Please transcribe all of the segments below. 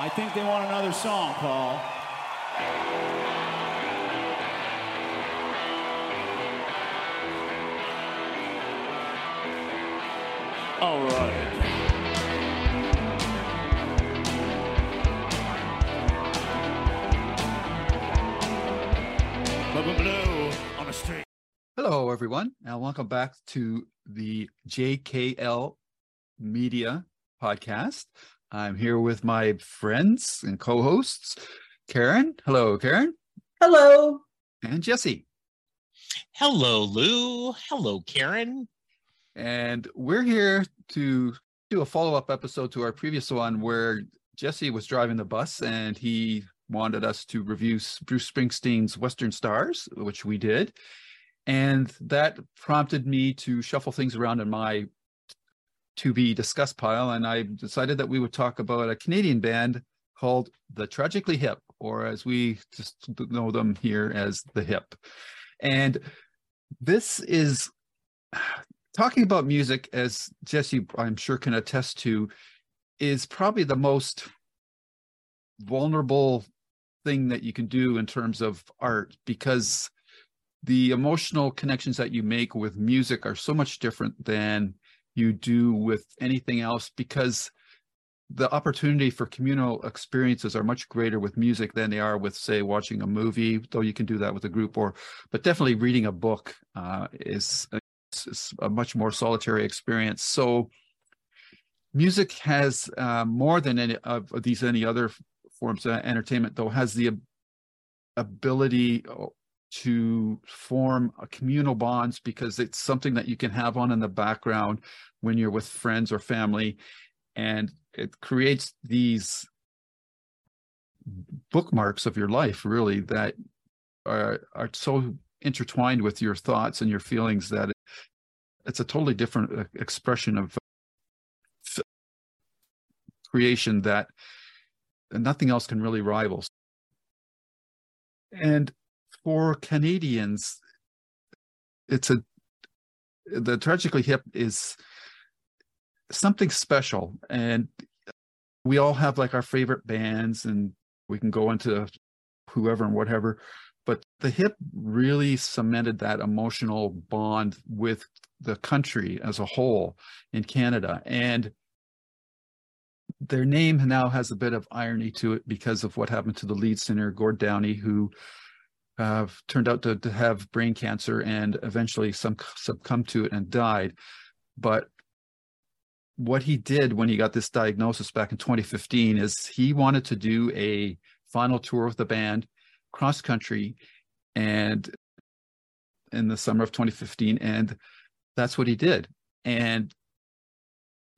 I think they want another song, Paul. All right. Hello, everyone, and welcome back to the JKL Media podcast. I'm here with my friends and co hosts, Karen. Hello, Karen. Hello. And Jesse. Hello, Lou. Hello, Karen. And we're here to do a follow up episode to our previous one where Jesse was driving the bus and he wanted us to review Bruce Springsteen's Western Stars, which we did. And that prompted me to shuffle things around in my to be discussed pile. And I decided that we would talk about a Canadian band called The Tragically Hip, or as we just know them here as The Hip. And this is talking about music, as Jesse, I'm sure, can attest to, is probably the most vulnerable thing that you can do in terms of art because the emotional connections that you make with music are so much different than you do with anything else because the opportunity for communal experiences are much greater with music than they are with say watching a movie though you can do that with a group or but definitely reading a book uh, is, is, a much more solitary experience. So music has uh, more than any of these any other forms of entertainment though has the ability to form communal bonds because it's something that you can have on in the background when you're with friends or family and it creates these bookmarks of your life really that are are so intertwined with your thoughts and your feelings that it's a totally different uh, expression of creation that nothing else can really rival. And for Canadians, it's a the tragically hip is something special, and we all have like our favorite bands, and we can go into whoever and whatever. But the hip really cemented that emotional bond with the country as a whole in Canada, and their name now has a bit of irony to it because of what happened to the lead singer Gord Downie, who uh, turned out to, to have brain cancer and eventually some succumbed to it and died. But what he did when he got this diagnosis back in 2015 is he wanted to do a final tour with the band cross country and in the summer of 2015 and that's what he did and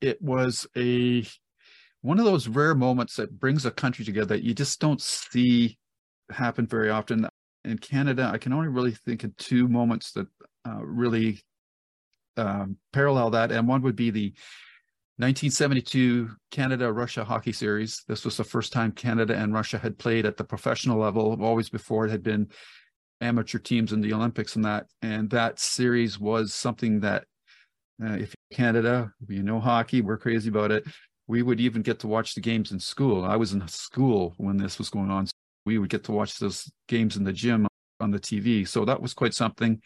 it was a one of those rare moments that brings a country together that you just don't see happen very often. In Canada, I can only really think of two moments that uh, really um, parallel that, and one would be the 1972 Canada Russia hockey series. This was the first time Canada and Russia had played at the professional level. Always before it had been amateur teams in the Olympics and that. And that series was something that, uh, if Canada, you know hockey, we're crazy about it we would even get to watch the games in school. I was in school when this was going on. We would get to watch those games in the gym on the TV. So that was quite something.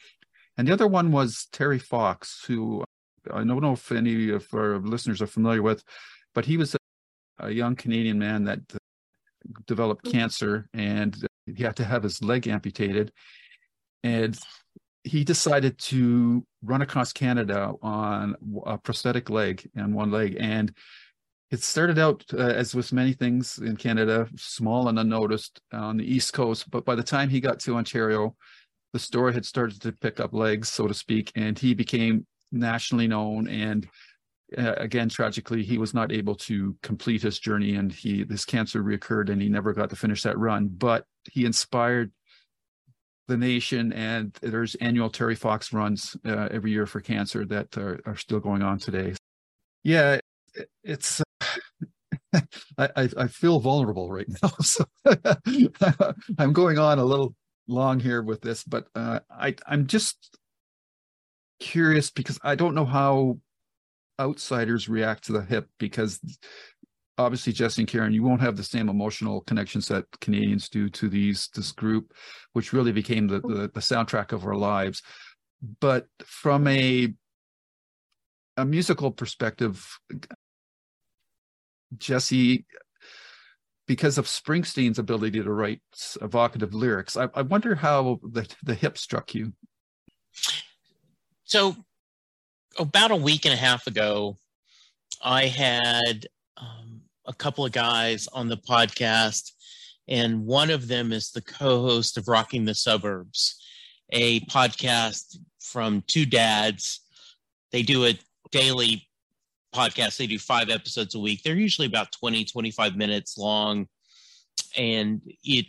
And the other one was Terry Fox, who uh, I don't know if any of our listeners are familiar with, but he was a, a young Canadian man that uh, developed mm-hmm. cancer and he had to have his leg amputated. And he decided to run across Canada on a prosthetic leg and one leg. And it started out uh, as with many things in Canada, small and unnoticed on the East Coast. But by the time he got to Ontario, the story had started to pick up legs, so to speak, and he became nationally known. And uh, again, tragically, he was not able to complete his journey, and he this cancer reoccurred, and he never got to finish that run. But he inspired the nation, and there's annual Terry Fox runs uh, every year for cancer that are, are still going on today. Yeah, it's I, I feel vulnerable right now, so I'm going on a little long here with this, but uh, I I'm just curious because I don't know how outsiders react to the hip because obviously Jesse and Karen, you won't have the same emotional connections that Canadians do to these this group, which really became the the, the soundtrack of our lives. But from a a musical perspective, Jesse, because of Springsteen's ability to write evocative lyrics, I, I wonder how the, the hip struck you. So, about a week and a half ago, I had um, a couple of guys on the podcast, and one of them is the co host of Rocking the Suburbs, a podcast from two dads. They do a daily podcasts. They do five episodes a week. They're usually about 20, 25 minutes long. And it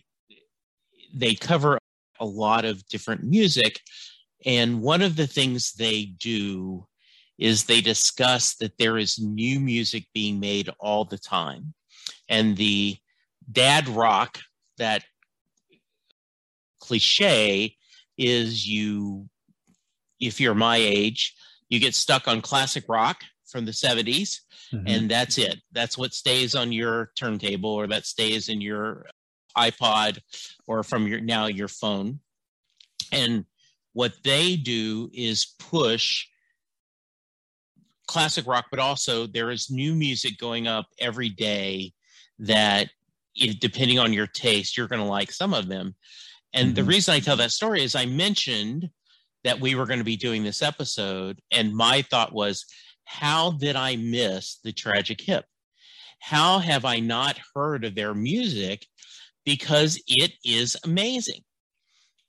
they cover a lot of different music. And one of the things they do is they discuss that there is new music being made all the time. And the dad rock, that cliche, is you, if you're my age, you get stuck on classic rock from the 70s mm-hmm. and that's it that's what stays on your turntable or that stays in your ipod or from your now your phone and what they do is push classic rock but also there is new music going up every day that if, depending on your taste you're going to like some of them and mm-hmm. the reason i tell that story is i mentioned that we were going to be doing this episode and my thought was how did I miss the tragic hip? How have I not heard of their music? Because it is amazing.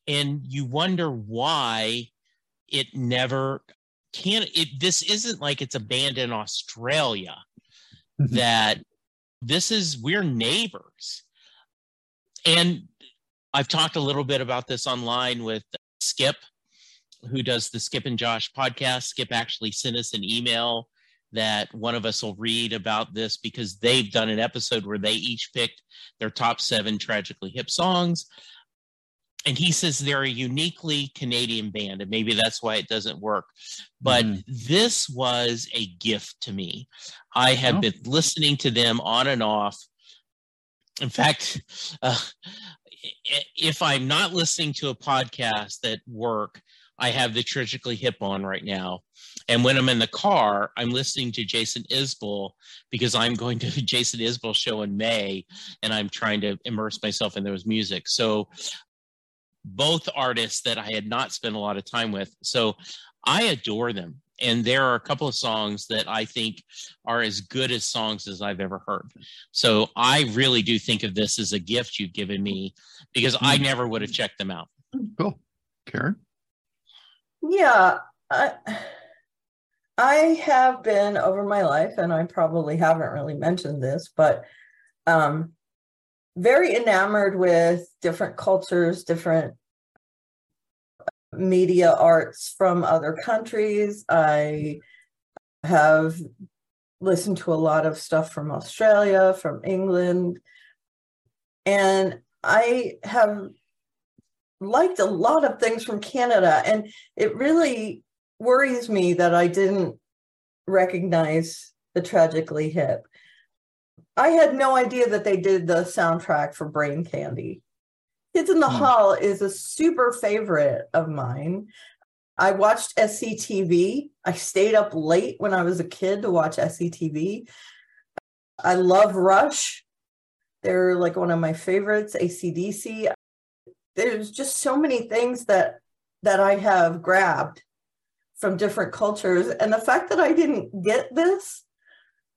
And you wonder why it never can it this isn't like it's a band in Australia mm-hmm. that this is we're neighbors. And I've talked a little bit about this online with Skip who does the Skip and Josh podcast. Skip actually sent us an email that one of us will read about this because they've done an episode where they each picked their top seven tragically hip songs. And he says they're a uniquely Canadian band, and maybe that's why it doesn't work. But mm. this was a gift to me. I have oh. been listening to them on and off. In fact, uh, if I'm not listening to a podcast at work, I have the Tragically Hip on right now. And when I'm in the car, I'm listening to Jason Isbell because I'm going to the Jason Isbell show in May and I'm trying to immerse myself in those music. So both artists that I had not spent a lot of time with. So I adore them. And there are a couple of songs that I think are as good as songs as I've ever heard. So I really do think of this as a gift you've given me because I hmm. never would have checked them out. Cool. Karen? Yeah, I, I have been over my life, and I probably haven't really mentioned this, but um, very enamored with different cultures, different media arts from other countries. I have listened to a lot of stuff from Australia, from England, and I have liked a lot of things from Canada. And it really worries me that I didn't recognize the Tragically Hip. I had no idea that they did the soundtrack for Brain Candy. Kids in the mm. Hall is a super favorite of mine. I watched SCTV. I stayed up late when I was a kid to watch SCTV. I love Rush. They're like one of my favorites, ACDC. There's just so many things that that I have grabbed from different cultures. And the fact that I didn't get this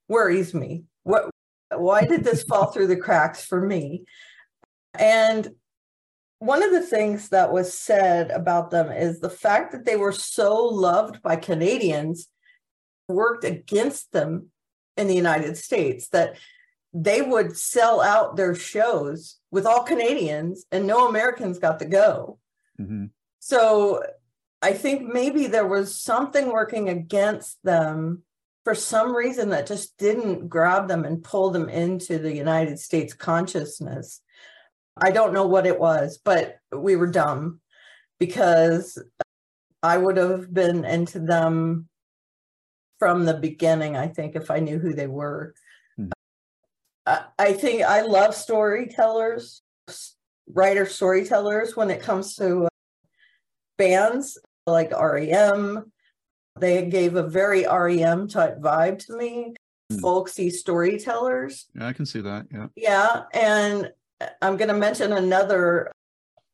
worries me. What why did this fall through the cracks for me? And one of the things that was said about them is the fact that they were so loved by Canadians worked against them in the United States that they would sell out their shows with all Canadians and no Americans got to go. Mm-hmm. So I think maybe there was something working against them for some reason that just didn't grab them and pull them into the United States consciousness. I don't know what it was, but we were dumb because I would have been into them from the beginning, I think, if I knew who they were. I, I think I love storytellers, writer storytellers when it comes to uh, bands like REM. They gave a very REM type vibe to me, hmm. folksy storytellers. Yeah, I can see that. Yeah. Yeah. And I'm going to mention another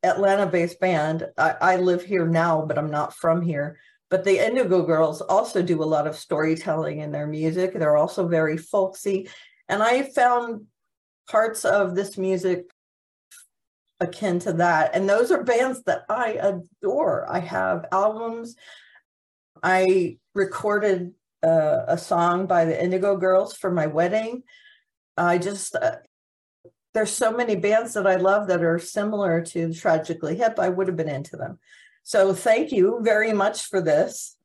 Atlanta based band. I, I, live here now, but I'm not from here. But the Indigo Girls also do a lot of storytelling in their music. They're also very folksy. And I found parts of this music akin to that. And those are bands that I adore. I have albums. I recorded uh, a song by the Indigo Girls for my wedding. I just, uh, there's so many bands that I love that are similar to Tragically Hip. I would have been into them. So thank you very much for this.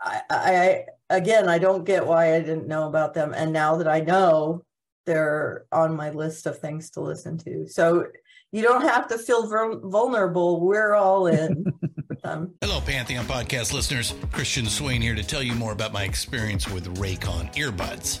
I, I again, I don't get why I didn't know about them, and now that I know, they're on my list of things to listen to. So you don't have to feel vulnerable. We're all in. Hello, Pantheon podcast listeners. Christian Swain here to tell you more about my experience with Raycon earbuds.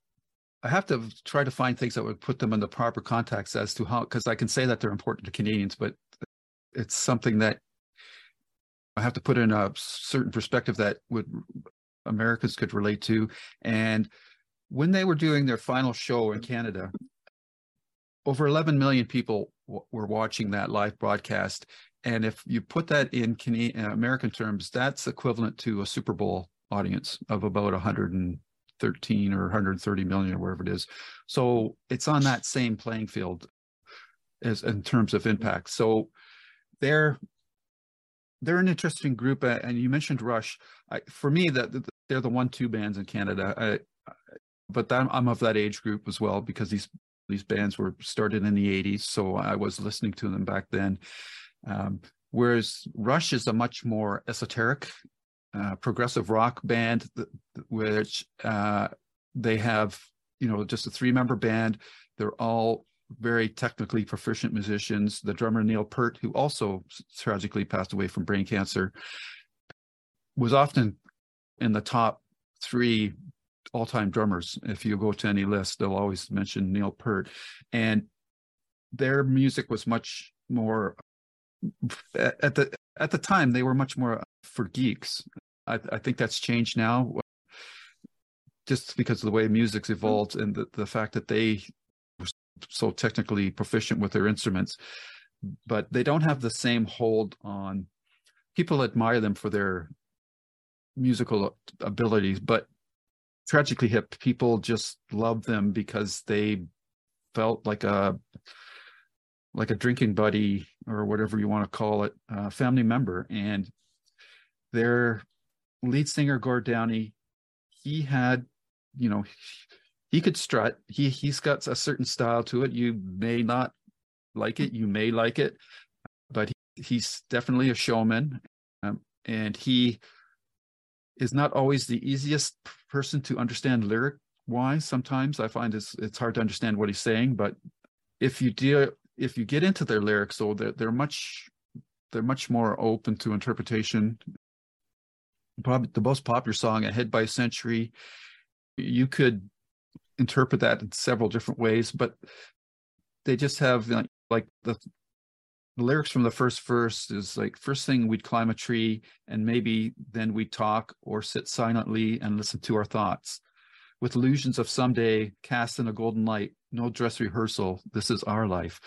I have to try to find things that would put them in the proper context as to how, because I can say that they're important to Canadians, but it's something that I have to put in a certain perspective that would Americans could relate to. And when they were doing their final show in Canada, over 11 million people w- were watching that live broadcast. And if you put that in Canadian, American terms, that's equivalent to a Super Bowl audience of about 113 or 130 million or wherever it is. So it's on that same playing field as in terms of impact. So they're they're an interesting group, and you mentioned Rush. I, for me, that the, they're the one-two bands in Canada. I, but I'm of that age group as well because these these bands were started in the 80s, so I was listening to them back then. Um, whereas Rush is a much more esoteric, uh, progressive rock band, which uh, they have, you know, just a three-member band. They're all very technically proficient musicians. The drummer Neil Peart, who also tragically passed away from brain cancer, was often in the top three all-time drummers. If you go to any list, they'll always mention Neil Peart. and their music was much more at the at the time they were much more for geeks. I, I think that's changed now, just because of the way music's mm-hmm. evolved and the, the fact that they were so technically proficient with their instruments, but they don't have the same hold on. People admire them for their musical abilities, but tragically hip people just love them because they felt like a like a drinking buddy or whatever you want to call it, a family member. And their lead singer Gord Downie, he had, you know, he could strut. He he's got a certain style to it. You may not like it. You may like it, but he, he's definitely a showman, um, and he is not always the easiest person to understand lyric wise. Sometimes I find it's it's hard to understand what he's saying, but if you deal if you get into their lyrics, though, they're they're much they're much more open to interpretation. Probably the most popular song, "Ahead by a Century," you could interpret that in several different ways, but they just have like, like the, the lyrics from the first verse is like first thing we'd climb a tree and maybe then we'd talk or sit silently and listen to our thoughts with illusions of someday cast in a golden light no dress rehearsal. This is our life.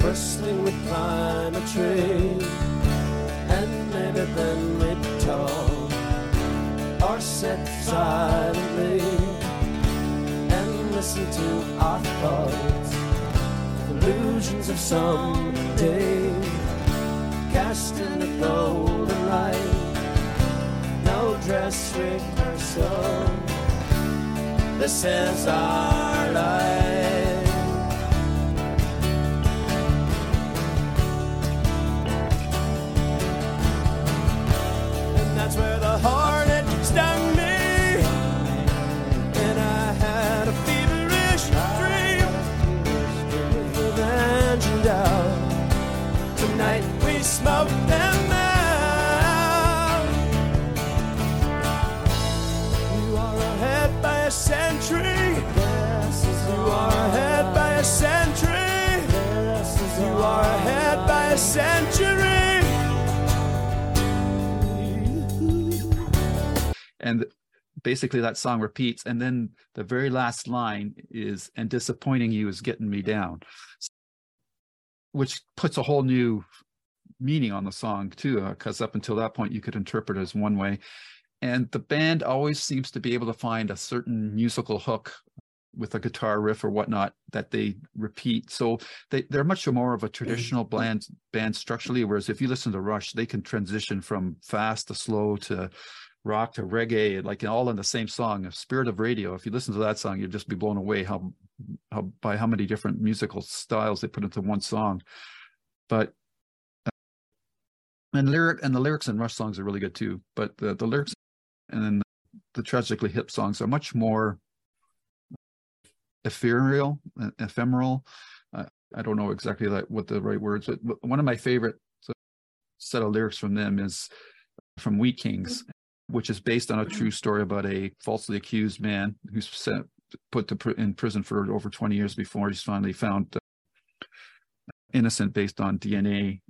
Firstly, we climb a tree and maybe then we'd talk. Or sit silently and listen to our thoughts. Illusions of someday cast in a golden light. No dress rehearsal this is our life basically that song repeats and then the very last line is and disappointing you is getting me down which puts a whole new meaning on the song too because uh, up until that point you could interpret it as one way. And the band always seems to be able to find a certain musical hook with a guitar riff or whatnot that they repeat. So they, they're much more of a traditional band band structurally whereas if you listen to rush they can transition from fast to slow to rock to reggae, like all in the same song, Spirit of Radio. If you listen to that song, you'd just be blown away how, how by how many different musical styles they put into one song. But and lyric and the lyrics in Rush songs are really good too. But the, the lyrics and then the tragically hip songs are much more ethereal, ephemeral. Uh, I don't know exactly like what the right words, but one of my favorite set of lyrics from them is from Wheat Kings, which is based on a true story about a falsely accused man who's sent, put to pr- in prison for over 20 years before he's finally found uh, innocent based on DNA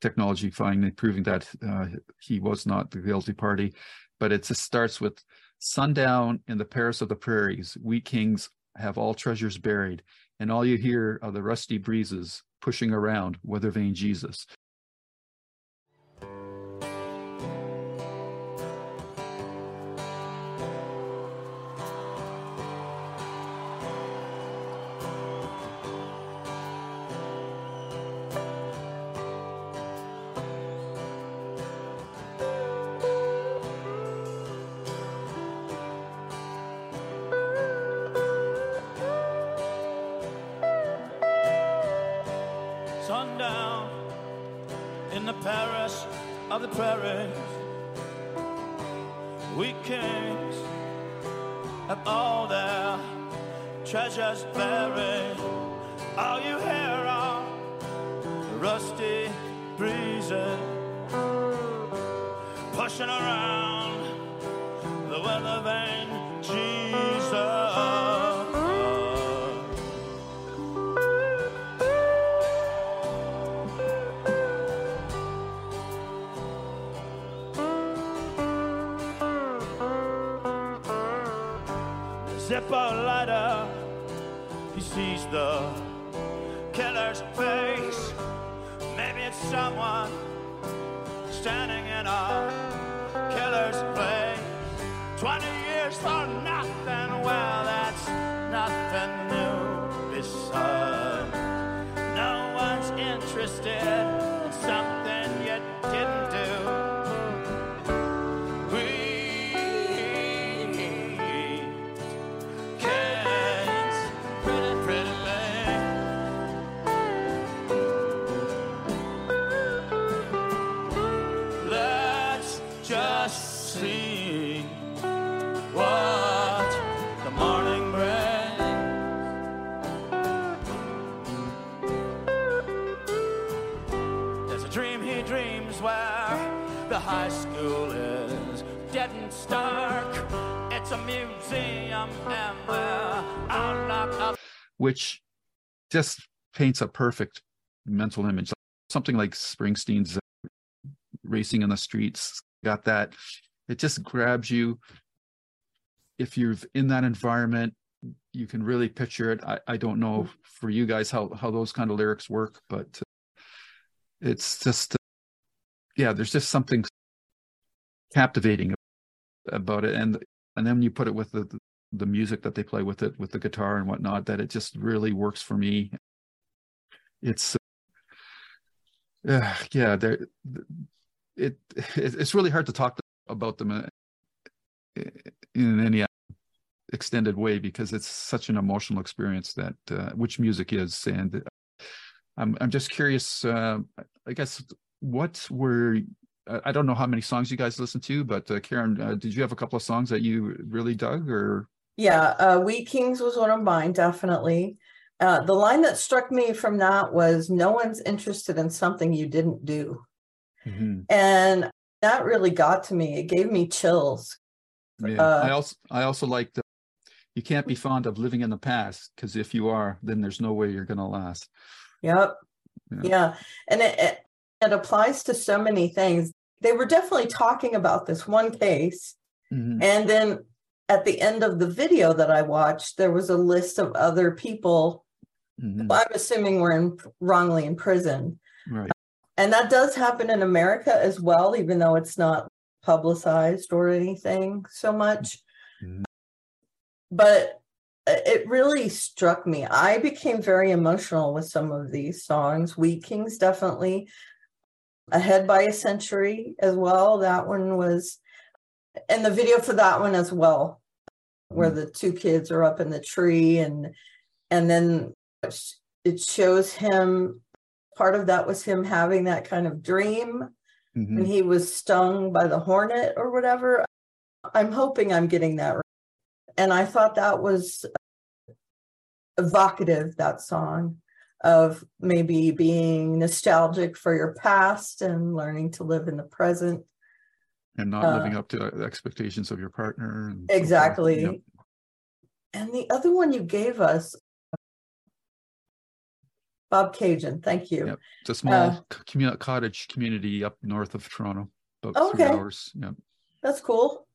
technology finally proving that uh, he was not the guilty party. But it just starts with sundown in the Paris of the prairies. Wheat Kings have all treasures buried, and all you hear are the rusty breezes pushing around weather vane Jesus. Dreams where the high school is dead and stark. It's a museum and we're locked up. which just paints a perfect mental image. Something like Springsteen's Racing in the Streets got that. It just grabs you. If you're in that environment, you can really picture it. I, I don't know for you guys how, how those kind of lyrics work, but it's just, yeah, there's just something captivating about it. And, and then you put it with the, the music that they play with it with the guitar and whatnot that it just really works for me it's uh, yeah there it, it it's really hard to talk about them uh, in any extended way because it's such an emotional experience that uh, which music is and i'm i'm just curious uh, i guess what were I don't know how many songs you guys listened to, but uh, Karen, uh, did you have a couple of songs that you really dug, or Yeah, uh, Wheat Kings was one of mine, definitely. Uh, the line that struck me from that was no one's interested in something you didn't do. And that really got to me. It gave me chills. Yeah, Uh, I also I also like the you can't be fond of living in the past because if you are, then there's no way you're gonna last. Yep. Yeah. Yeah. And it, it, it applies to so many things. They were definitely talking about this one case. Mhm. And then at the end of the video that I watched, there was a list of other people Mhm. I'm assuming were in, wrongly in prison. Right. And that does happen in America as well, even though it's not publicized or anything so much. Mhm. But it really struck me. I became very emotional with some of these songs. Wheat Kings definitely ahead by a century as well. That one was, and the video for that one as well, where the two kids are up in the tree and and then it shows him part of that was him having that kind of dream Mhm. and he was stung by the hornet or whatever. I'm hoping I'm getting that right. And I thought that was evocative, that song of maybe being nostalgic for your past and learning to live in the present. and not Uh, living up to the expectations of your partner. And so. Exactly. Yep. And the other one you gave us, Bobcaygeon, thank you. Yep. It's a small Uh, cottage community up north of Toronto, about three hours. Yeah. That's cool.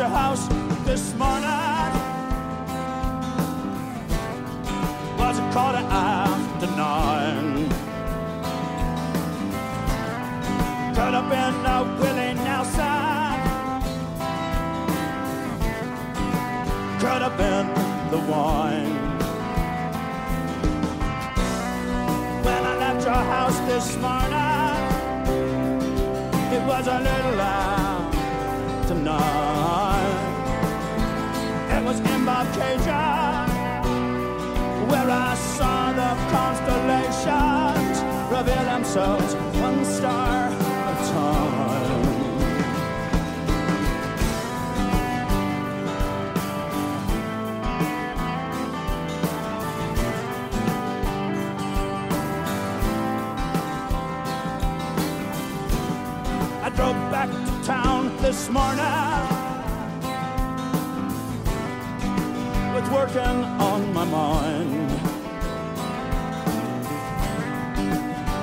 Your house this morning. Was a quarter after nine. Could have been a Willie Nelson. Could have been the wine. When I left your house this morning, it was a little after It was in where I saw the constellations reveal themselves one star at a time. I drove back to town this morning working on my mind.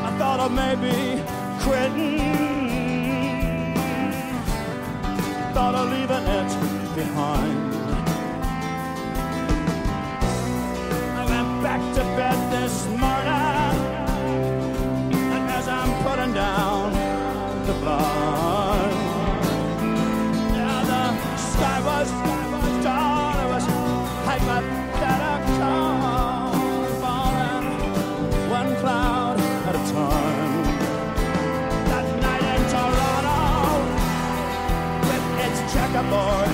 I thought of maybe quitting, thought of leaving it behind. I went back to bed this morning, its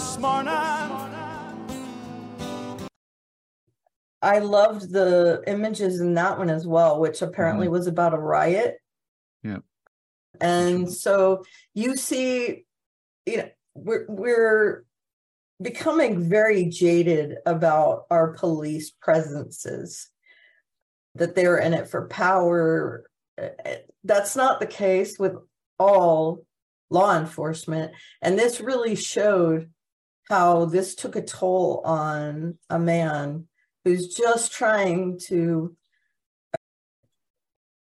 this morning. I loved the images in that one as well, which apparently was about a riot. Yeah. And so you see, you know, we're we're becoming very jaded about our police presences, that they're in it for power. Uh, uh, That's not the case with all law enforcement. And this really showed how this took a toll on a man who's just trying to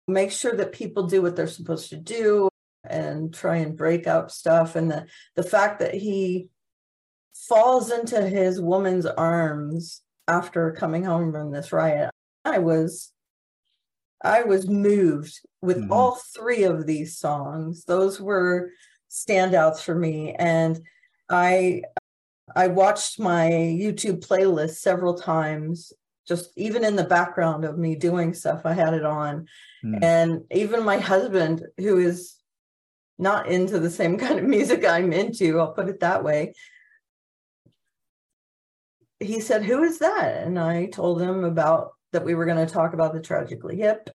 make sure that people do what they're supposed to do and try and break up stuff. And the the fact that he falls into his woman's arms after coming home from this riot i was i was moved with Mhm. all three of these songs. Those were standouts for me. And i i watched my youtube playlist several times just even in the background of me doing stuff i had it on Hmm. and even my husband who is not into the same kind of music i'm into i'll put it that way he said who is that and i told him about that we were going to talk about the tragically hip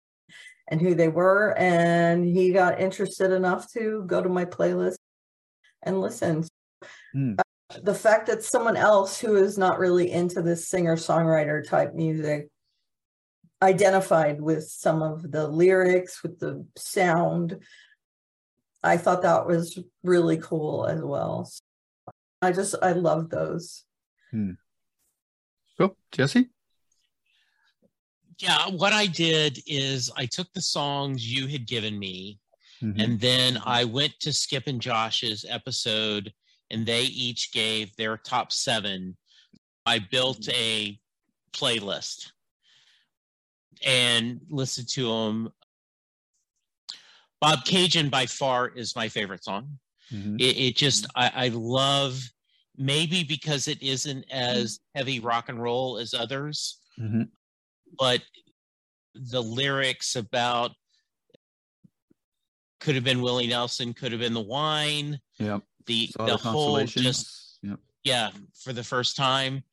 and who they were and he got interested enough to go to my playlist and listen Hmm. The fact that someone else who is not really into this singer songwriter type music identified with some of the lyrics with the sound i thought that was really cool as well i just i love those Hmm. Cool. Jesse? Yeah, what I did is I took the songs you had given me, Mhm. and then I went to Skip and Josh's episode, and they each gave their top seven. I built a playlist and listened to them. Bobcaygeon by far is my favorite song. Mhm. It, it just I, I love maybe because it isn't as heavy rock and roll as others, Mhm. but the lyrics about could have been Willie Nelson, could have been the wine, Yep. The the whole just Yep. yeah for the first time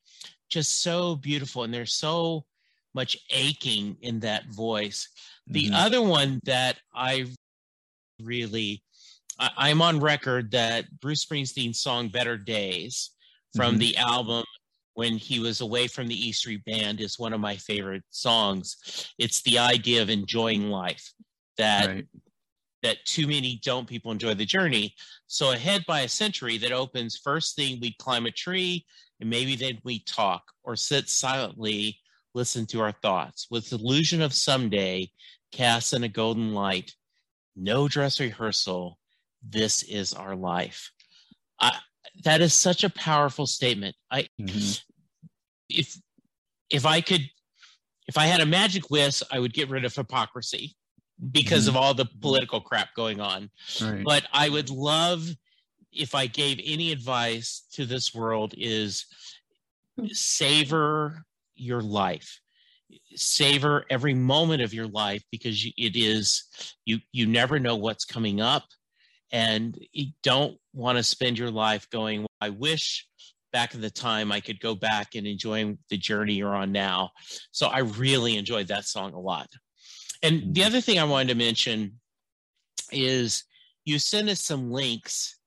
just so beautiful and there's so much aching in that voice the Mhm. other one that i really I, i'm on record that bruce springsteen's song better days from Mhm. the album when he was away from the e street band is one of my favorite songs it's the idea of enjoying life that Right. That too many don't people enjoy the journey. So ahead by a century that opens first thing we'd climb a tree and maybe then we talk or sit silently, listen to our thoughts with the illusion of someday cast in a golden light. No dress rehearsal. This is our life. I, that is such a powerful statement. I Mhm. if if I could if I had a magic whisk, I would get rid of hypocrisy because mm-hmm. of all the political crap going on. Right. But I would love if I gave any advice to this world is savor your life. Savor every moment of your life because it is you you never know what's coming up and you don't want to spend your life going I wish back at the time I could go back and enjoy the journey you're on now. So I really enjoyed that song a lot. And the mm-hmm. other thing I wanted to mention is you sent us some links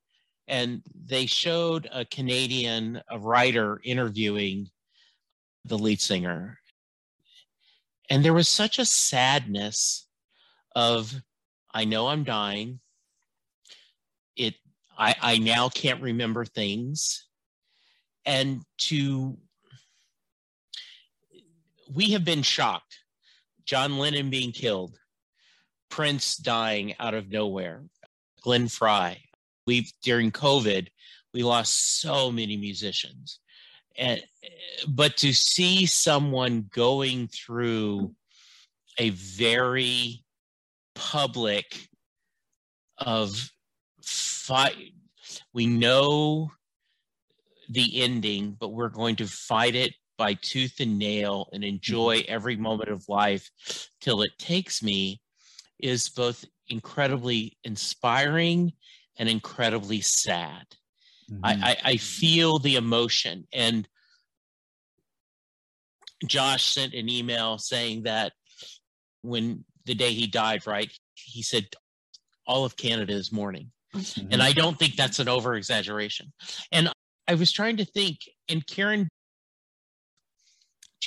and they showed a Canadian a writer interviewing the lead singer. And there was such a sadness of I know I'm dying. It I, I now can't remember things. And to we have been shocked. John Lennon being killed, Prince dying out of nowhere, Glenn Frey. We've during COVID, we lost so many musicians. And but to see someone going through a very public of fight we know the ending but we're going to fight it by tooth and nail and enjoy mm-hmm. every moment of life till it takes me is both incredibly inspiring and incredibly sad. I, mm-hmm. I, I feel the emotion. And Josh sent an email saying that when the day he died, right, he said, all of Canada is mourning. And mm-hmm. I don't think that's an over exaggeration. And I was trying to think, and Karen,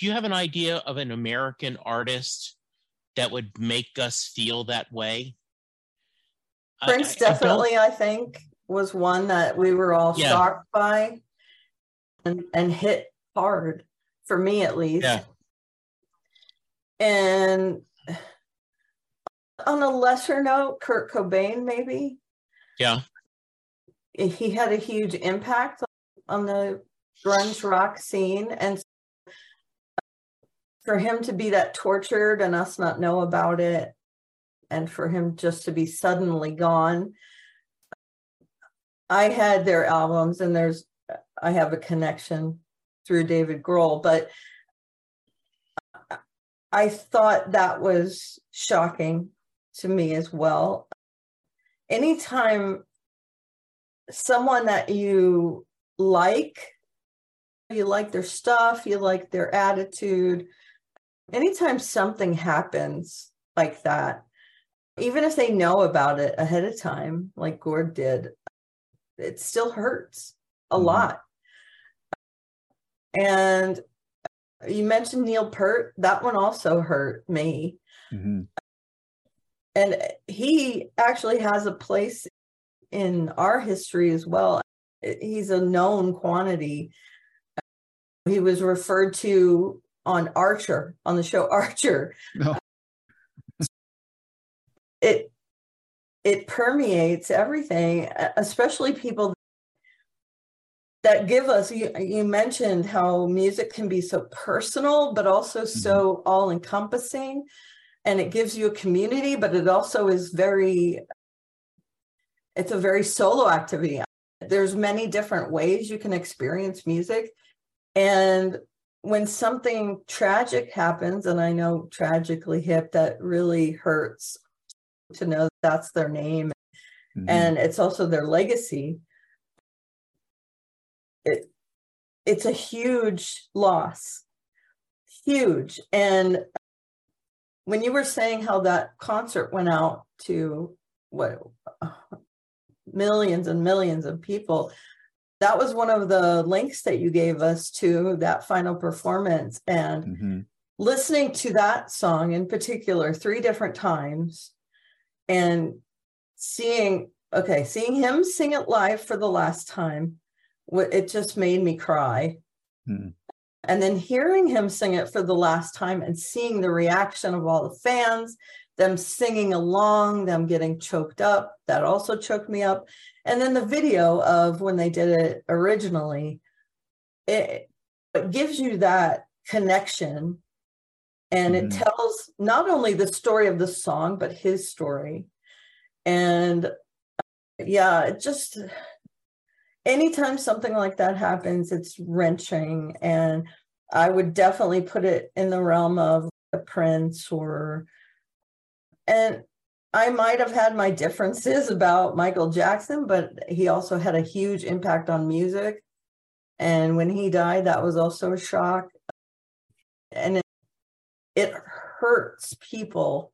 do you have an idea of an American artist that would make us feel that way? Prince I- I definitely, I, think, was one that we were all Yeah. shocked by and, and hit hard for me at least. Yeah. And on a lesser note, Kurt Cobain, maybe Yeah. he had a huge impact on the grunge rock scene. And for him to be that tortured and us not know about it, and for him just to be suddenly gone. I had their albums, and there's, I have a connection through David Grohl, but I thought that was shocking to me as well. Anytime someone that you like, you like their stuff, you like their attitude, anytime something happens like that, even if they know about it ahead of time, like Gord did, it still hurts a lot. And you mentioned Neil Peart. that one also hurt me. Mhm. And he actually has a place in our history as well. He's a known quantity. He was referred to on Archer, on the show Archer. No. It it permeates everything, especially people that give us you, you mentioned how music can be so personal but also Mm-hmm. so all encompassing and it gives you a community but it also is very it's a very solo activity there's many different ways you can experience music and when something tragic happens and i know tragically hip that really hurts to know that's their name Mhm. and it's also their legacy it it's a huge loss huge and when you were saying how that concert went out to what millions and millions of people that was one of the links that you gave us to that final performance and Mhm. listening to that song in particular three different times and seeing okay seeing him sing it live for the last time it just made me cry Hmm. and then hearing him sing it for the last time and seeing the reaction of all the fans them singing along them getting choked up that also choked me up. And then the video of when they did it originally it, it gives you that connection and it Mhm. tells not only the story of the song but his story. And yeah it just anytime something like that happens it's wrenching. And i would definitely put it in the realm of a prince or and i might have had my differences about michael jackson but he also had a huge impact on music. And when he died that was also a shock. And it, it hurts people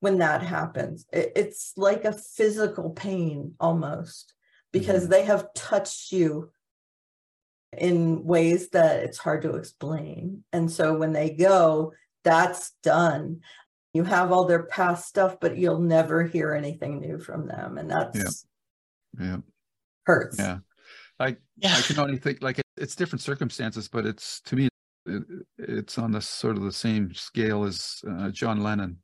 when that happens. It, it's like a physical pain almost because mm-hmm. they have touched you in ways that it's hard to explain. And so when they go that's done you have all their past stuff but you'll never hear anything new from them and that's yeah hurts yeah i Yeah. i can only think like it, it's different circumstances but it's to me it, it's on the sort of the same scale as uh, john lennon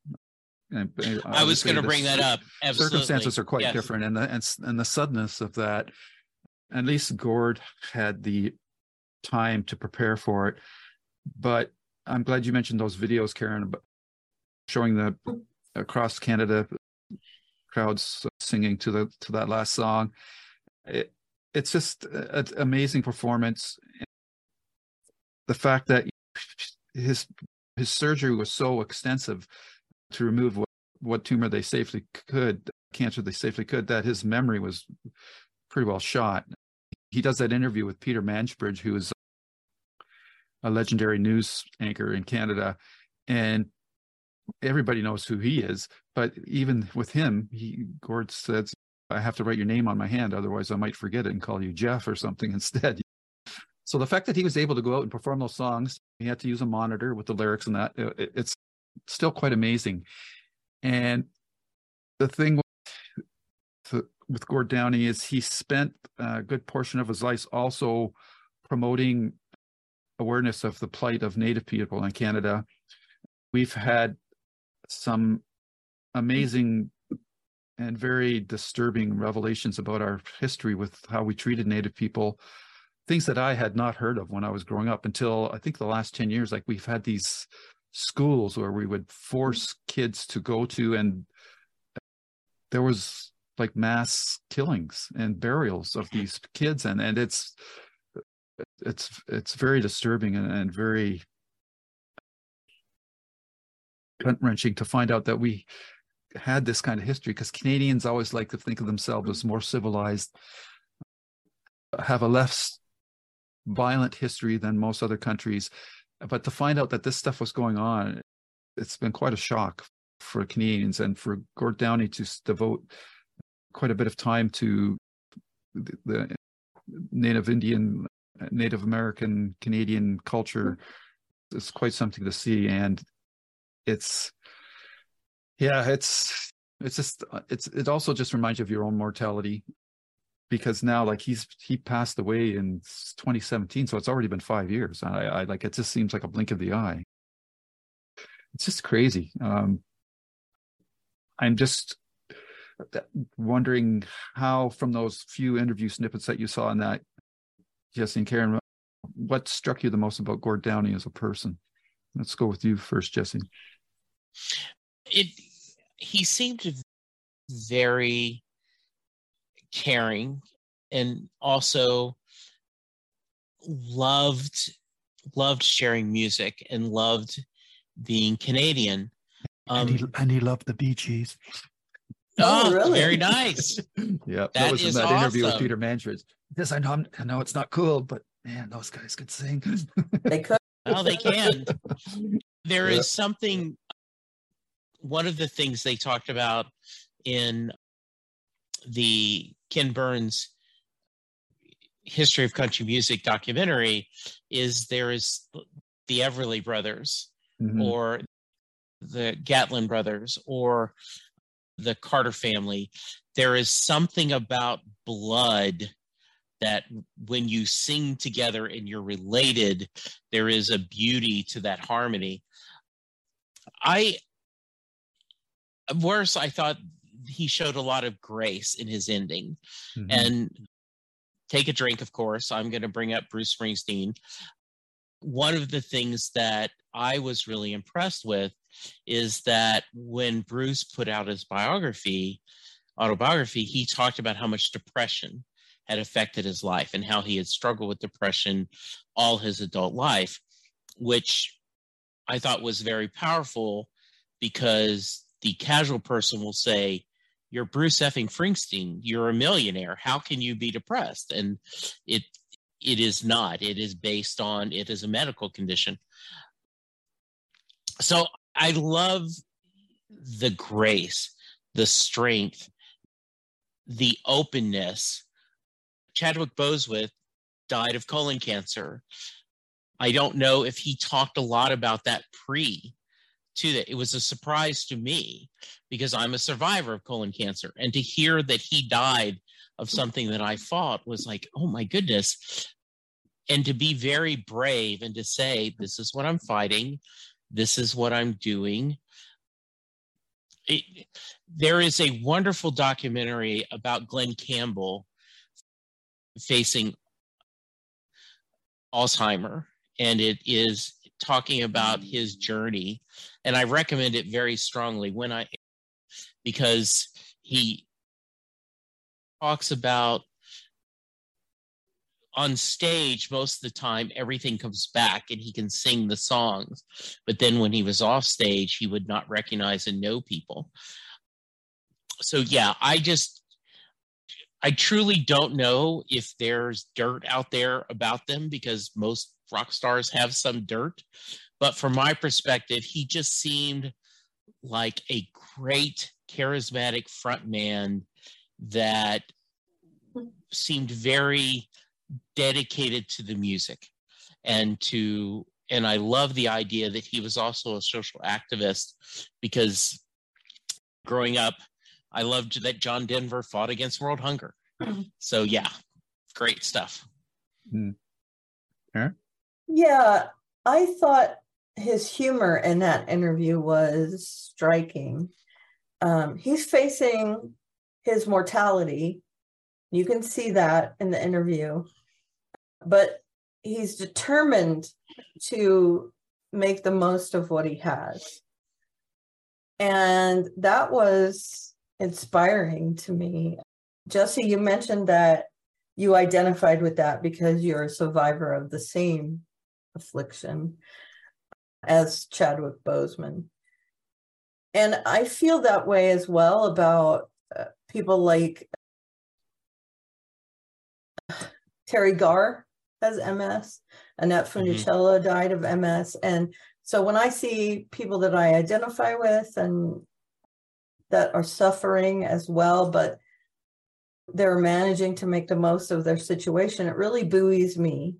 and uh, I was going to bring that up. Absolutely. circumstances are quite Yes. different and the and, and the suddenness of that at least gord had the time to prepare for it but i'm glad you mentioned those videos karen about showing the across canada crowds singing to the to that last song. It, it's just an amazing performance. The fact that his his surgery was so extensive to remove what, what tumor they safely could cancer they safely could that his memory was pretty well shot. He does that interview with peter mansbridge who is a legendary news anchor in canada and everybody knows who he is but even with him he gord says i have to write your name on my hand otherwise i might forget it and call you jeff or something instead. So the fact that he was able to go out and perform those songs he had to use a monitor with the lyrics and that it- it's still quite amazing. And the thing with, with gord downie is he spent a good portion of his life also promoting awareness of the plight of native people in canada. We've had some mm-hmm. amazing and very disturbing revelations about our history with how we treated native people. Things that i had not heard of when i was growing up until i think the last 10 years. Like we've had these schools where we would force mm-hmm. kids to go to and there was like mass killings and burials of these kids. And and it's it's it's very disturbing and, and very wrenching to find out that we had this kind of history because Canadians always like to think of themselves as more civilized, have a less violent history than most other countries. But to find out that this stuff was going on, it's been quite a shock for Canadians and for Gord Downie to devote quite a bit of time to the, the Native Indian, Native American, Canadian culture. It's quite something to see, and it's yeah, it's it's just it's it also just reminds you of your own mortality. because now like he's he passed away in 2017 so it's already been five years. I, I like it just seems like a blink of the eye. It's just crazy. Um i'm just wondering how from those few interview snippets that you saw in that jesse and karen what struck you the most about gord downie as a person? Let's go with you first jesse it he seemed very caring and also loved loved sharing music and loved being Canadian. Um, and, he, and he loved the Bee Gees. Oh, oh really? very nice. yeah, that, that was in that awesome. interview with Peter Mansbridge. Yes, I know, I know it's not cool, but man, those guys could sing. they could. Well, they can. There yeah. is something. One of the things they talked about in the Ken Burns history of country music documentary is there is the Everly brothers mm-hmm. or the Gatlin brothers or the Carter family. There is something about blood that when you sing together and you're related, there is a beauty to that harmony. I worse, I thought he showed a lot of grace in his ending. Mm-hmm. And take a drink, of course. I'm going to bring up Bruce Springsteen. One of the things that I was really impressed with is that when Bruce put out his biography, autobiography, he talked about how much depression had affected his life and how he had struggled with depression all his adult life, which I thought was very powerful because the casual person will say, you're Bruce effing Springsteen. You're a millionaire. How can you be depressed? And it it is not. It is based on it is a medical condition. So I love the grace, the strength, the openness. Chadwick Boseman died of colon cancer. I don't know if he talked a lot about that pre to that. It was a surprise to me because I'm a survivor of colon cancer. And to hear that he died of something that I fought was like, oh my goodness. And to be very brave and to say, this is what I'm fighting, this is what I'm doing. It, there is a wonderful documentary about Glen Campbell facing Alzheimer, and it is talking about his journey and I recommend it very strongly when I because he talks about on stage most of the time everything comes back and he can sing the songs but then when he was off stage he would not recognize and know people. So yeah i just i truly don't know if there's dirt out there about them because most rock stars have some dirt but from my perspective, he just seemed like a great charismatic frontman that seemed very dedicated to the music and to and I love the idea that he was also a social activist because growing up, I loved that John Denver fought against world hunger. Mm-hmm. So yeah, great stuff. Mm. Yeah, I thought his humor in that interview was striking. Um, he's facing his mortality. You can see that in the interview, but he's determined to make the most of what he has. And that was inspiring to me. Jesse, you mentioned that you identified with that because you're a survivor of the same affliction as Chadwick Boseman. And I feel that way as well about uh, people like Teri Garr has MS, Annette mm-hmm. Funicello mm-hmm. died of MS. And so when I see people that I identify with and that are suffering as well, but they're managing to make the most of their situation, it really buoys me.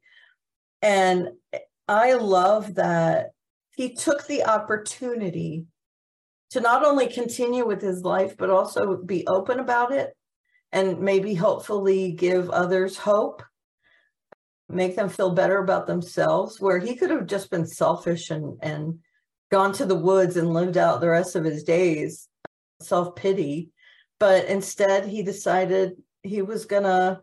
And I love that he took the opportunity to not only continue with his life, but also be open about it and maybe hopefully give others hope make them feel better about themselves where he could have just been selfish and and gone to the woods and lived out the rest of his days self-pity. But instead he decided he was gonna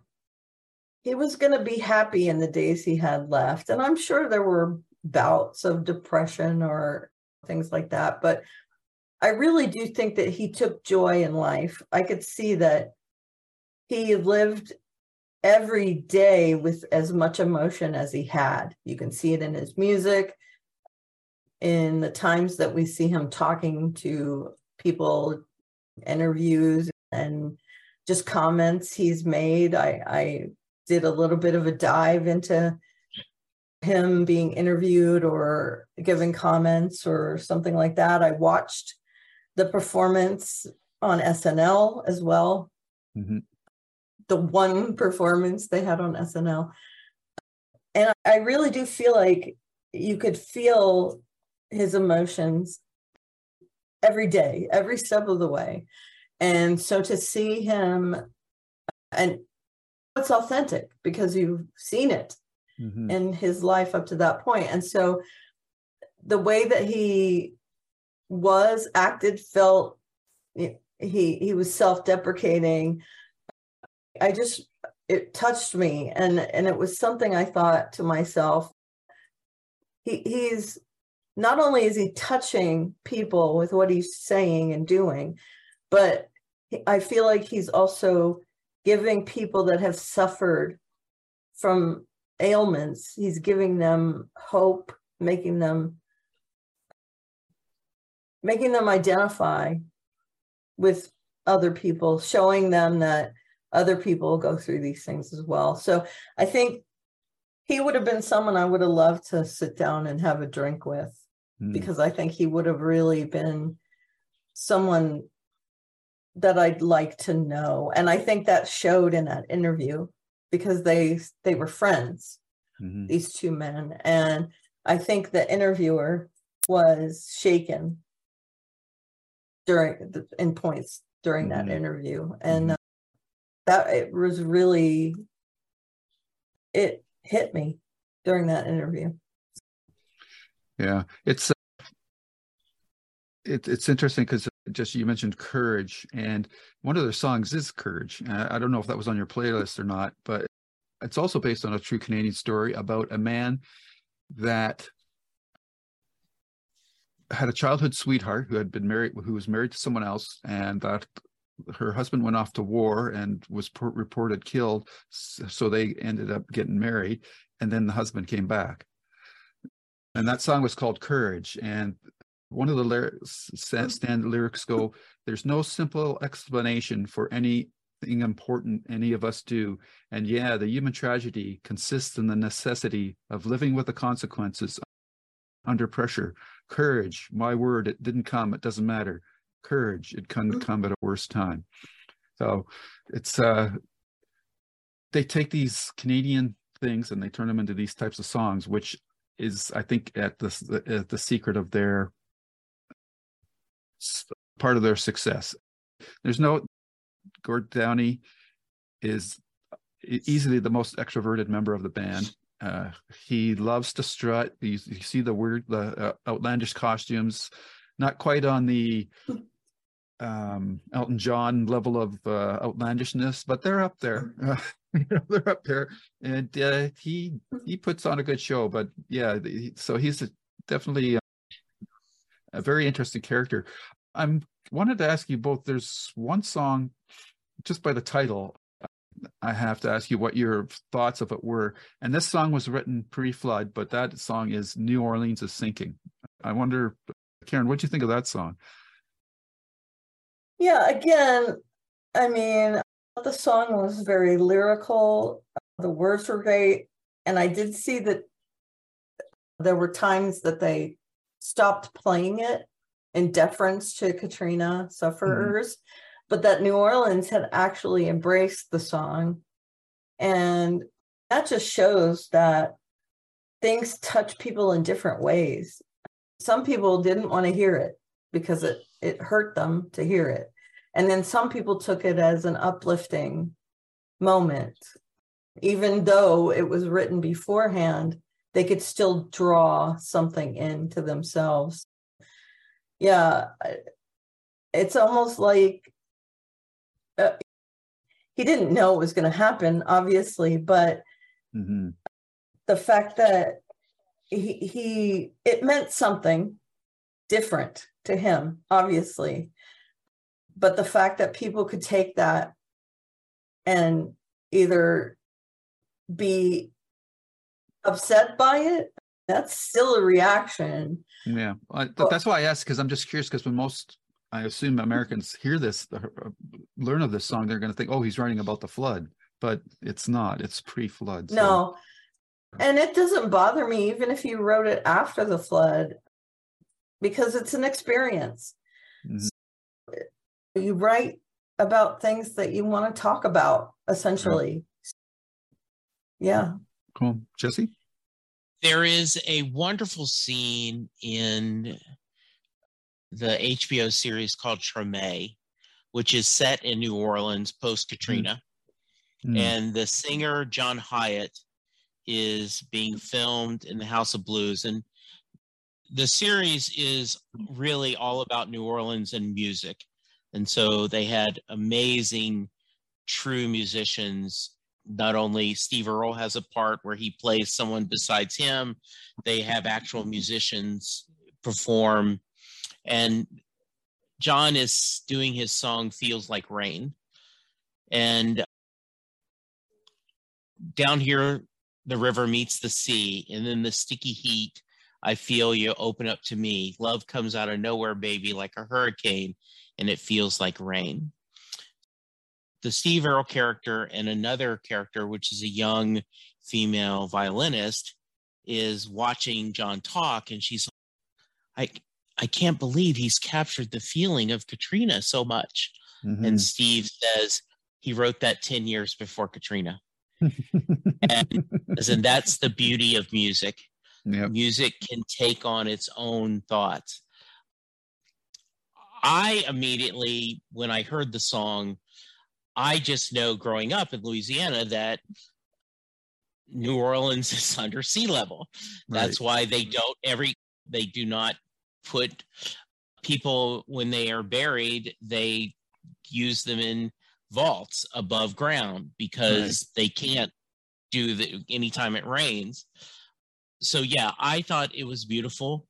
he was gonna be happy in the days he had left and i'm sure there were bouts of depression or things like that but i really do think that he took joy in life i could see that he lived every day with as much emotion as he had. You can see it in his music, in the times that we see him talking to people, interviews, and just comments he's made. I, I did a little bit of a dive into him being interviewed or giving comments or something like that. I watched the performance on SNL as well. Mm-hmm the one performance they had on SNL. And I really do feel like you could feel his emotions every day, every step of the way. And so to see him and it's authentic because you've seen it mm-hmm. in his life up to that point. And so the way that he was acted felt he he was self-deprecating I just it touched me and and it was something I thought to myself he he's not only is he touching people with what he's saying and doing but I feel like he's also giving people that have suffered from ailments he's giving them hope making them making them identify with other people showing them that other people go through these things as well. So I think he would have been someone I would have loved to sit down and have a drink with mm. because I think he would have really been someone that I'd like to know. And I think that showed in that interview because they they were friends, mm-hmm. these two men. And I think the interviewer was shaken during the, in points during mm-hmm. that interview. And mm-hmm that it was really it hit me during that interview yeah it's uh, it, it's interesting because just you mentioned courage and one of their songs is courage. I don't know if that was on your playlist or not but it's also based on a true canadian story about a man that had a childhood sweetheart who had been married who was married to someone else and that her husband went off to war and was reported killed so they ended up getting married and then the husband came back. And that song was called courage and one of the lyrics stand lyrics go there's no simple explanation for anything important any of us do and yeah the human tragedy consists in the necessity of living with the consequences under pressure courage my word it didn't come it doesn't matter courage. It can mm-hmm. come at a worse time. So it's uh they take these Canadian things and they turn them into these types of songs, which is I think at the at the secret of their part of their success. There's no Gord Downie is easily the most extroverted member of the band. Uh, he loves to strut. You, you see the weird, the uh, outlandish costumes, not quite on the um, Elton John level of uh, outlandishness, but they're up there. You know, they're up there, and uh, he he puts on a good show. But yeah, so he's a, definitely a, very interesting character. I'm wanted to ask you both. There's one song, just by the title, I have to ask you what your thoughts of it were. And this song was written pre-flood, but that song is "New Orleans is Sinking." I wonder, Karen, what do you think of that song? Yeah, again, I mean, the song was very lyrical. The words were great. And I did see that there were times that they stopped playing it in deference to Katrina sufferers, mm-hmm. but that New Orleans had actually embraced the song. And that just shows that things touch people in different ways. Some people didn't want to hear it because it it hurt them to hear it And then some people took it as an uplifting moment. Even though it was written beforehand, they could still draw something into themselves. Yeah, it's almost like uh, he didn't know it was going to happen, obviously, but Mm-hmm. the fact that he, he it meant something different to him obviously but the fact that people could take that and either be upset by it that's still a reaction Yeah, I, th- that's why I asked because I'm just curious because when most I assume Americans hear this, uh, learn of this song, they're going to think, "Oh, he's writing about the flood," but it's not. It's pre-flood. so- no and it doesn't bother me even if you wrote it after the flood because it's an experience Mhm. you write about things that you want to talk about essentially yeah Cool, Jesse. there is a wonderful scene in the HBO series called Treme, which is set in New Orleans post Katrina. Mm. And the singer John Hiatt is being filmed in the House of Blues. And the series is really all about New Orleans and music. And so they had amazing, true musicians. Not only Steve Earle has a part where he plays someone besides him, they have actual musicians perform. And John is doing his song Feels Like Rain. And down here, the river meets the sea, and then the sticky heat. I feel you open up to me. Love comes out of nowhere, baby, like a hurricane, and it feels like rain. The Steve Earle character and another character, which is a young female violinist, is watching John talk, and she's like, I, I can't believe he's captured the feeling of Katrina so much. Mhm. And Steve says he wrote that 10 years before Katrina. and, and that's the beauty of music. Yep. Music can take on its own thoughts. I immediately, when I heard the song, I just know growing up in Louisiana that New Orleans is under sea level. That's why they don't every they do not put people when they are buried, they use them in vaults above ground because they can't do the anytime it rains. So yeah, I thought it was beautiful.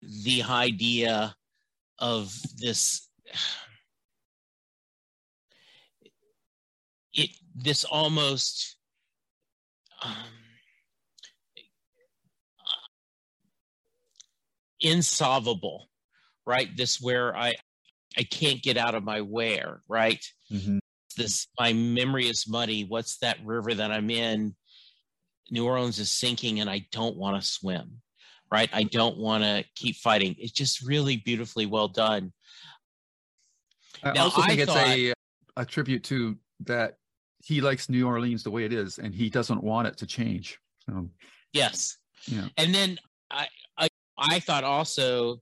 The idea of this it this almost um, insolvable right? This where i i can't get out of my where right? Mhm. this my memory is muddy. What's that river that i'm in? New orleans is sinking and i don't want to swim right? I don't want to keep fighting. It's just really beautifully well done I Now, also I think it's thought- a a tribute to that he likes New Orleans the way it is, and he doesn't want it to change. So Yes. Yeah. And then I I I thought also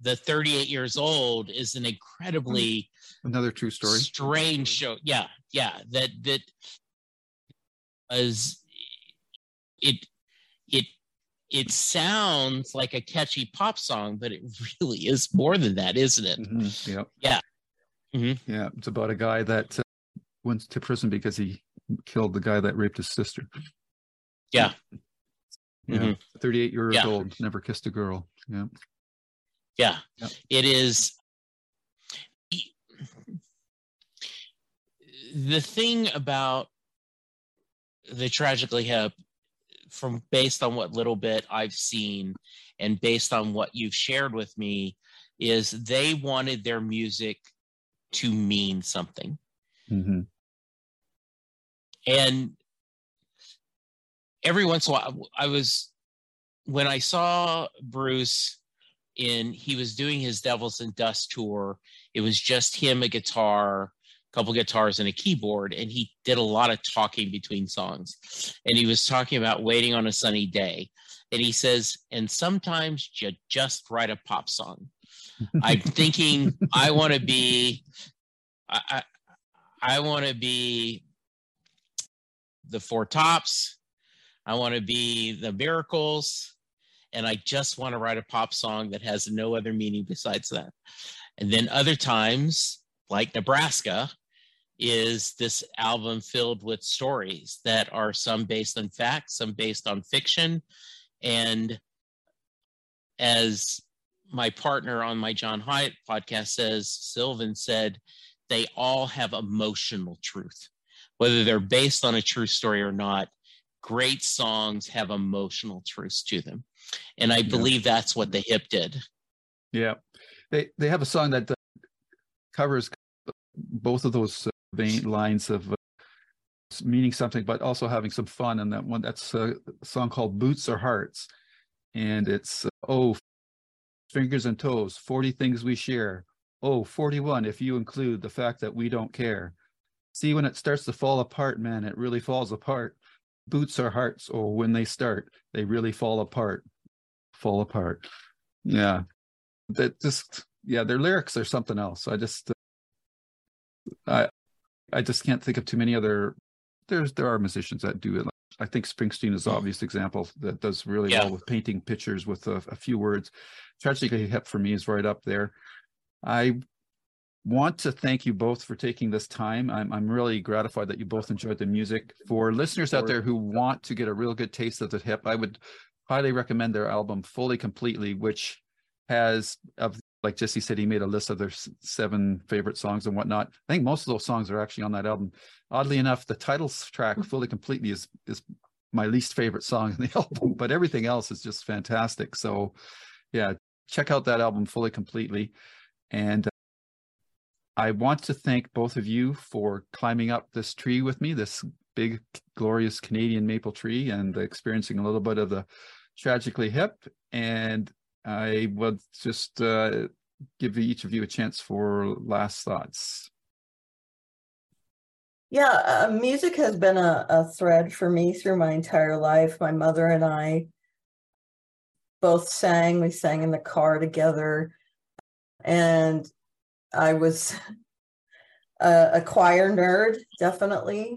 the 38 years old is an incredibly another true story. strange show. Yeah, yeah. That that as it it it sounds like a catchy pop song, but it really is more than that, isn't it? Mhm, Yep. Yeah. Mhm. Yeah. It's about a guy that uh, went to prison because he killed the guy that raped his sister. Yeah. Yeah. Mhm. 38 years Yeah. old, never kissed a girl. Yeah. Yeah. Yep. It is the thing about the tragically hip from based on what little bit I've seen and based on what you've shared with me is they wanted their music to mean something. hmm And every once in a while, I was when I saw Bruce in he was doing his Devils and Dust tour. It was just him, a guitar, couple guitars, and a keyboard, and he did a lot of talking between songs. And he was talking about waiting on a sunny day, And he says, and sometimes you just write a pop song. I'm thinking I want to be, I, I, I want to be the Four Tops. I want to be the Miracles. And I just want to write a pop song that has no other meaning besides that. And then other times, like Nebraska, is this album filled with stories that are some based on facts, some based on fiction. And as my partner on my John Hiatt podcast says, Sylvan said, they all have emotional truth, whether they're based on a true story or not. Great songs have emotional truths to them, and I believe yeah. that's what the hip did. Yeah, they they have a song that uh, covers both of those uh, vein lines of uh, meaning something, but also having some fun. And that one that's a song called "Boots or Hearts," and it's uh, oh fingers and toes, 40 things we share. Oh, 41 if you include the fact that we don't care. See, when it starts to fall apart, man, it really falls apart. Boots or hearts, or when they start, they really fall apart. Fall apart. Yeah. That just, yeah, their lyrics are something else. I just, uh, I, I just can't think of too many other. There's there are musicians that do it. I think Springsteen is mm-hmm. obvious example that does really yeah. well with painting pictures with a, a few words. Tragically Hip for me is right up there. I want to thank you both for taking this time. I'm I'm really gratified that you both enjoyed the music. For listeners out there who want to get a real good taste of the hip, I would highly recommend their album Fully Completely, which has of like Jesse said, he made a list of their seven favorite songs and whatnot. I think most of those songs are actually on that album. Oddly enough, the title track "Fully Completely" is is my least favorite song in the album, but everything else is just fantastic. So, yeah, check out that album fully completely. And uh, I want to thank both of you for climbing up this tree with me, this big, glorious Canadian maple tree, and experiencing a little bit of the tragically hip. And I would just uh, give each of you a chance for last thoughts. Yeah, uh, music has been a, a thread for me through my entire life. My mother and I both sang. We sang in the car together. And I was a, a choir nerd, definitely.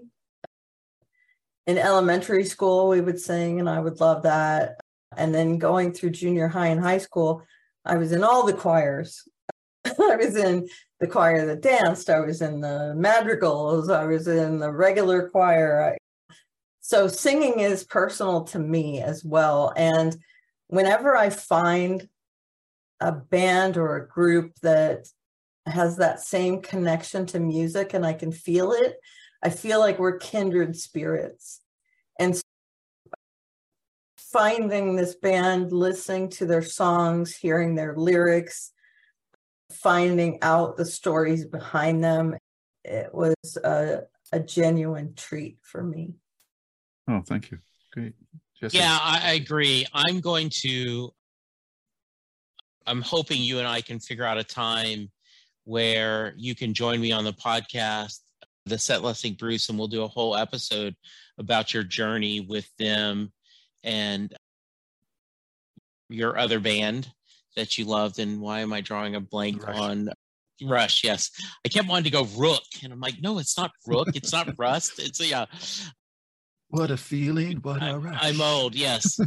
In elementary school, we would sing, and I would love that. And then going through junior high and high school, I was in all the choirs. I was in the choir that danced, I was in the madrigals, I was in the regular choir. So singing is personal to me as well. And whenever I find a band or a group that has that same connection to music and I can feel it, I feel like we're kindred spirits. And finding this band, listening to their songs, hearing their lyrics, finding out the stories behind them, it was a, a genuine treat for me. Oh, thank you. Great. Jesse. Yeah, I, I agree. I'm going to, I'm hoping you and I can figure out a time where you can join me on the podcast, the Set Lusting Bruce, and we'll do a whole episode about your journey with them and your other band that you loved. And why am I drawing a blank Rush. on Rush? Yes, I kept wanting to go Rook, and I'm like, no, it's not Rook. It's not Rust. It's a yeah. What a feeling! What a rush! I'm old. Yes.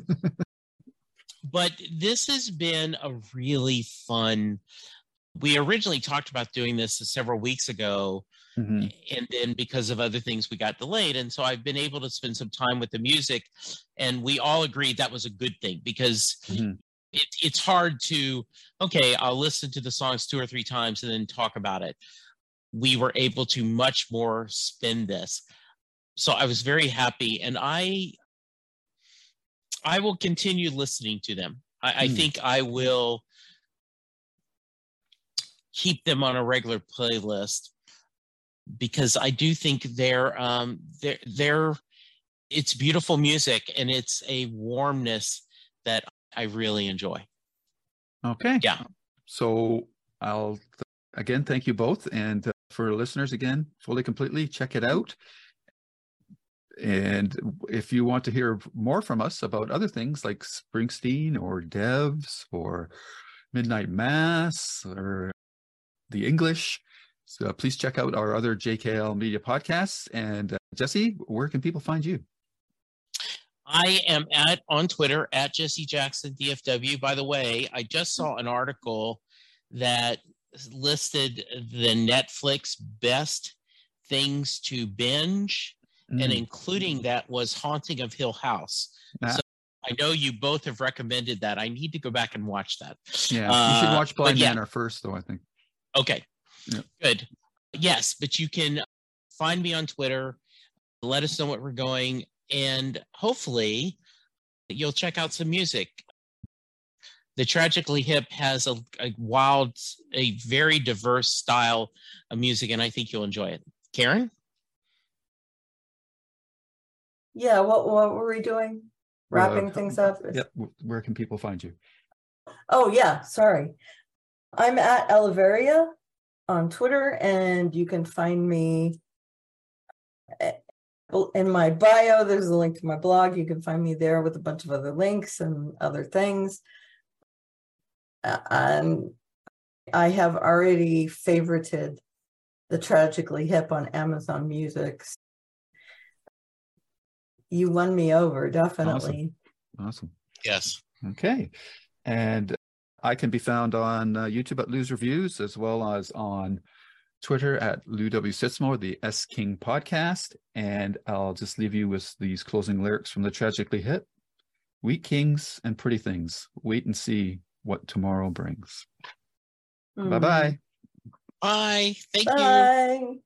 but this has been a really fun. We originally talked about doing this several weeks ago, Mm-hmm. And then because of other things, we got delayed. And so I've been able to spend some time with the music. And we all agreed that was a good thing because mm-hmm. it, it's hard to, okay, I'll listen to the songs two or three times and then talk about it. We were able to much more spend this. So I was very happy. And I, I will continue listening to them. I, mm. I think I will keep them on a regular playlist because I do think they're um, they're they're it's beautiful music and it's a warmness that I really enjoy. Okay. Yeah. So I'll again thank you both and uh, for listeners again fully completely check it out. and if you want to hear more from us about other things like Springsteen or Devs or Midnight Mass or the English, so please check out our other JKL Media podcasts. And uh, Jesse, where can people find you? I am at on Twitter at Jesse Jackson DFW. By the way, I just saw an article that listed the Netflix best things to binge, mm. and including that was Haunting of Hill House. Ah. So I know you both have recommended that. I need to go back and watch that. Yeah, you should uh, watch Bly yeah. Manor first, though. I think. Okay. Yeah. Good. Yes, but you can find me on Twitter. Let us know what we're going and hopefully you'll check out some music. The Tragically Hip has a, a wild, a very diverse style of music, and I think you'll enjoy it. Karen? Yeah, what what were we doing? Wrapping uh, things up? Yep. Where can people find you? Oh yeah, sorry. I'm at Elevaria on Twitter, and you can find me eh, in my bio, there's a link to my blog. You can find me there with a bunch of other links and other things. And I have already favorited the Tragically Hip on Amazon Music. You won me over, definitely. Awesome. awesome. Yes. Okay. And I can be found on uh, YouTube at Lou's Reviews as well as on Twitter at Lou W. Sitzmo, the S King podcast. And I'll just leave you with these closing lyrics from the Tragically Hip Wheat Kings and Pretty Things. Wait and see what tomorrow brings. Mm. Bye-bye. Bye. Thank Bye. you.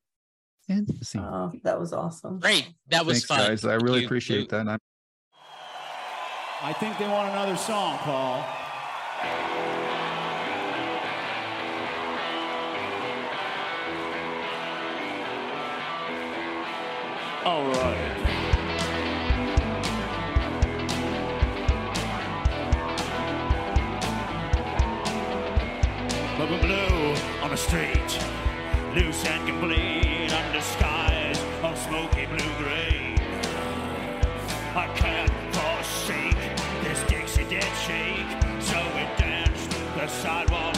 And oh, that was awesome. Great. That was Thanks, fun. guys. I really appreciate that. I'm- I think they want another song, Paul. All right. Purple blue on the street, loose and complete, under skies of smoky blue gray. I can't forsake this Dixie dead shake, so it danced the sidewalks